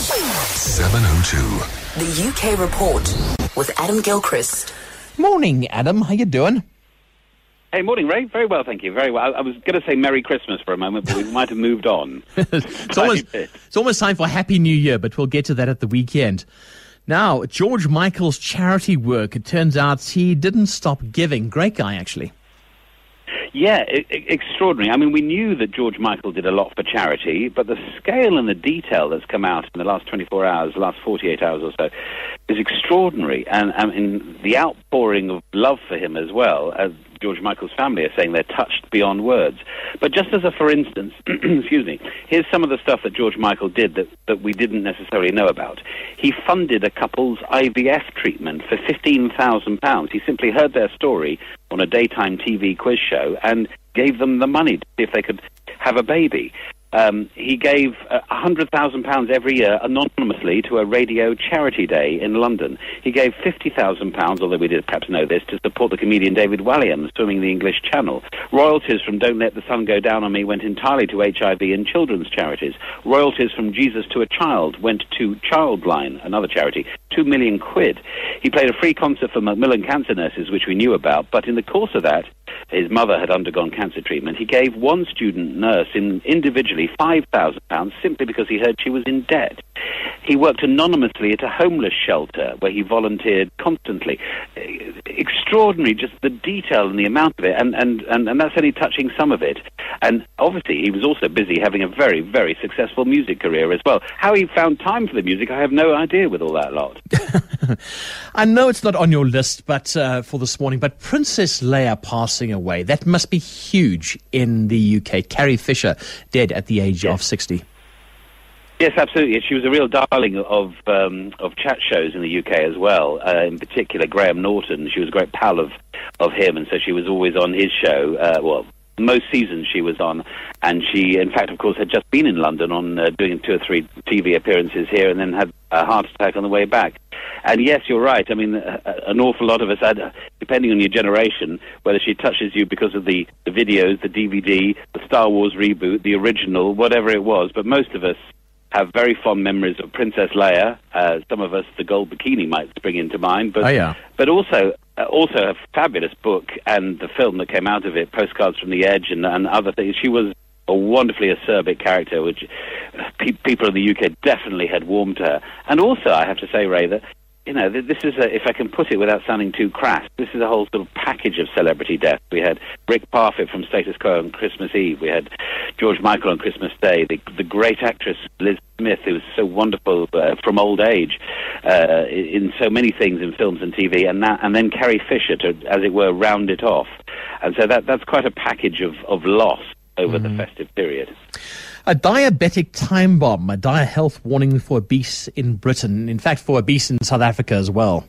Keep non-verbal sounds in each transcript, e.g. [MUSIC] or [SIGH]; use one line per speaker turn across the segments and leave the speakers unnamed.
702.
The UK Report with Adam Gilchrist.
Morning, Adam. How you doing?
Hey, morning, Ray. Very well, thank you. Very well. I, I was going to say Merry Christmas for a moment, but we might have moved on. [LAUGHS]
it's, almost, it's almost time for Happy New Year, but we'll get to that at the weekend. Now, George Michael's charity work, it turns out he didn't stop giving. Great guy, actually.
Yeah, I- I- extraordinary. I mean, we knew that George Michael did a lot for charity, but the scale and the detail that's come out in the last 24 hours, the last 48 hours or so, is extraordinary. And I mean, the outpouring of love for him as well, as George Michael's family are saying they're touched beyond words. But just as a for instance, [CLEARS THROAT] excuse me, here's some of the stuff that George Michael did that, that we didn't necessarily know about. He funded a couple's IVF treatment for £15,000. He simply heard their story on a daytime TV quiz show and gave them the money to see if they could have a baby. Um, he gave uh, £100,000 every year anonymously to a radio charity day in London. He gave £50,000, although we did perhaps know this, to support the comedian David Walliams swimming the English Channel. Royalties from Don't Let the Sun Go Down on Me went entirely to HIV and children's charities. Royalties from Jesus to a Child went to Childline, another charity, two million quid. He played a free concert for Macmillan cancer nurses, which we knew about, but in the course of that, his mother had undergone cancer treatment. He gave one student nurse in, individually £5,000 simply because he heard she was in debt. He worked anonymously at a homeless shelter where he volunteered constantly. Extraordinary, just the detail and the amount of it, and, and, and, and that's only touching some of it. And obviously, he was also busy having a very, very successful music career as well. How he found time for the music, I have no idea with all that lot. [LAUGHS]
I know it's not on your list, but uh, for this morning, but Princess Leia passing away, that must be huge in the UK. Carrie Fisher dead at the age of 60.
Yes, absolutely. She was a real darling of um, of chat shows in the UK as well. Uh, in particular, Graham Norton. She was a great pal of of him, and so she was always on his show. Uh, well, most seasons she was on, and she, in fact, of course, had just been in London on uh, doing two or three TV appearances here, and then had a heart attack on the way back. And yes, you're right. I mean, uh, an awful lot of us had, depending on your generation, whether she touches you because of the, the videos, the DVD, the Star Wars reboot, the original, whatever it was. But most of us have very fond memories of Princess Leia. Uh, some of us, the gold bikini might spring into mind, but
Oh, yeah.
but also uh, also a fabulous book and the film that came out of it, Postcards from the Edge, and, and other things. She was a wonderfully acerbic character, which uh, pe- people in the UK definitely had warmed to her. And also, I have to say, Ray, that you know, this is a, if I can put it without sounding too crass, this is a whole sort of package of celebrity death. We had Rick Parfitt from Status Quo on Christmas Eve. We had George Michael on Christmas Day. The, the great actress Liz Smith, who was so wonderful uh, from old age uh, in so many things in films and TV, and that, and then Carrie Fisher to, as it were, round it off. And so that that's quite a package of, of loss over the festive period.
A diabetic time bomb, a dire health warning for obese in Britain. In fact, for obese in South Africa as well.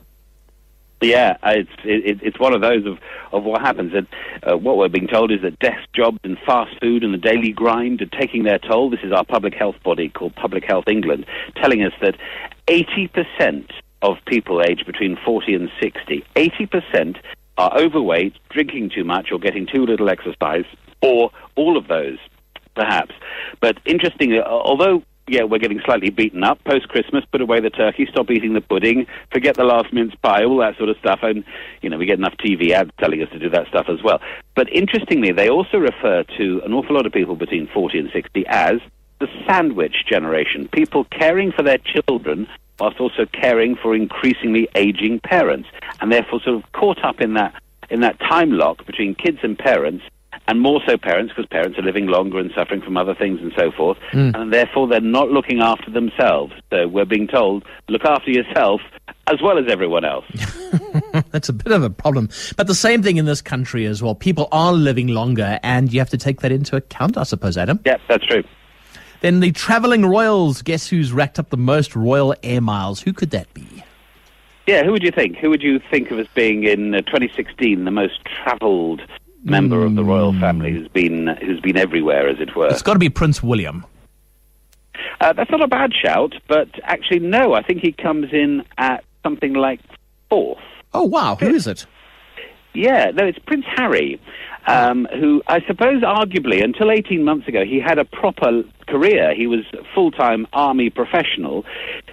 Yeah, it's it, it's one of those of, of what happens. And uh, what we're being told is that desk jobs and fast food and the daily grind are taking their toll. This is our public health body called Public Health England telling us that 80% of people aged between 40 and 60, 80% are overweight, drinking too much, or getting too little exercise, or all of those, perhaps. But interestingly, uh, although yeah, we're getting slightly beaten up post Christmas. Put away the turkey, stop eating the pudding, forget the last mince pie, all that sort of stuff. And you know, we get enough TV ads telling us to do that stuff as well. But interestingly, they also refer to an awful lot of people between 40 and 60 as the sandwich generation, people caring for their children whilst also caring for increasingly aging parents, and therefore sort of caught up in that in that time lock between kids and parents, and more so parents because parents are living longer and suffering from other things and so forth, mm. and therefore they're not looking after themselves. So we're being told, look after yourself as well as everyone else. [LAUGHS] [LAUGHS]
That's a bit of a problem. But the same thing in this country as well. People are living longer, and you have to take that into account, I suppose, Adam.
yeah, that's true.
Then the travelling royals. Guess who's racked up the most royal air miles? Who could that be?
Yeah, who would you think? Who would you think of as being in uh, 2016 the most travelled member of the royal family who's been who's been everywhere, as it were?
It's got to be Prince William.
Uh, that's not a bad shout, but actually, no. I think he comes in at something like fourth.
Oh, wow. Who is it?
Yeah, no, it's Prince Harry, um, who I suppose, arguably, until 18 months ago, he had a proper career. He was a full-time army professional.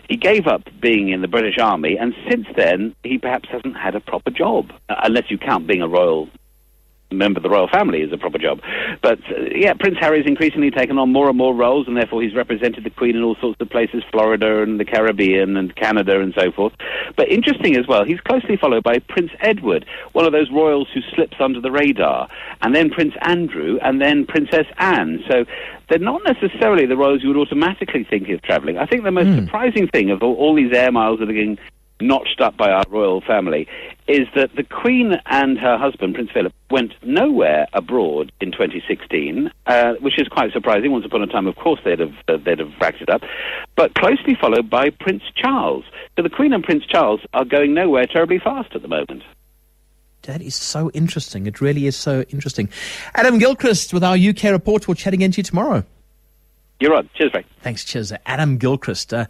He gave up being in the British Army, and since then, he perhaps hasn't had a proper job, uh, unless you count being a royal member of the royal family is a proper job. But uh, yeah, Prince Harry's increasingly taken on more and more roles, and therefore he's represented the Queen in all sorts of places, Florida and the Caribbean and Canada and so forth. But interesting as well, he's closely followed by Prince Edward, one of those royals who slips under the radar, and then Prince Andrew, and then Princess Anne. So they're not necessarily the royals you would automatically think of travelling. I think the most mm. surprising thing of all, all these air miles that are getting notched up by our royal family is that the Queen and her husband, Prince Philip, went nowhere abroad in 2016, uh, which is quite surprising. Once upon a time, of course, they'd have, uh, they'd have racked it up, but closely followed by Prince Charles. So the Queen and Prince Charles are going nowhere terribly fast at the moment.
That is so interesting. It really is so interesting. Adam Gilchrist with our UK report. We'll chat again to you tomorrow.
You're on. Cheers, Frank.
Thanks, cheers. Adam Gilchrist. Uh,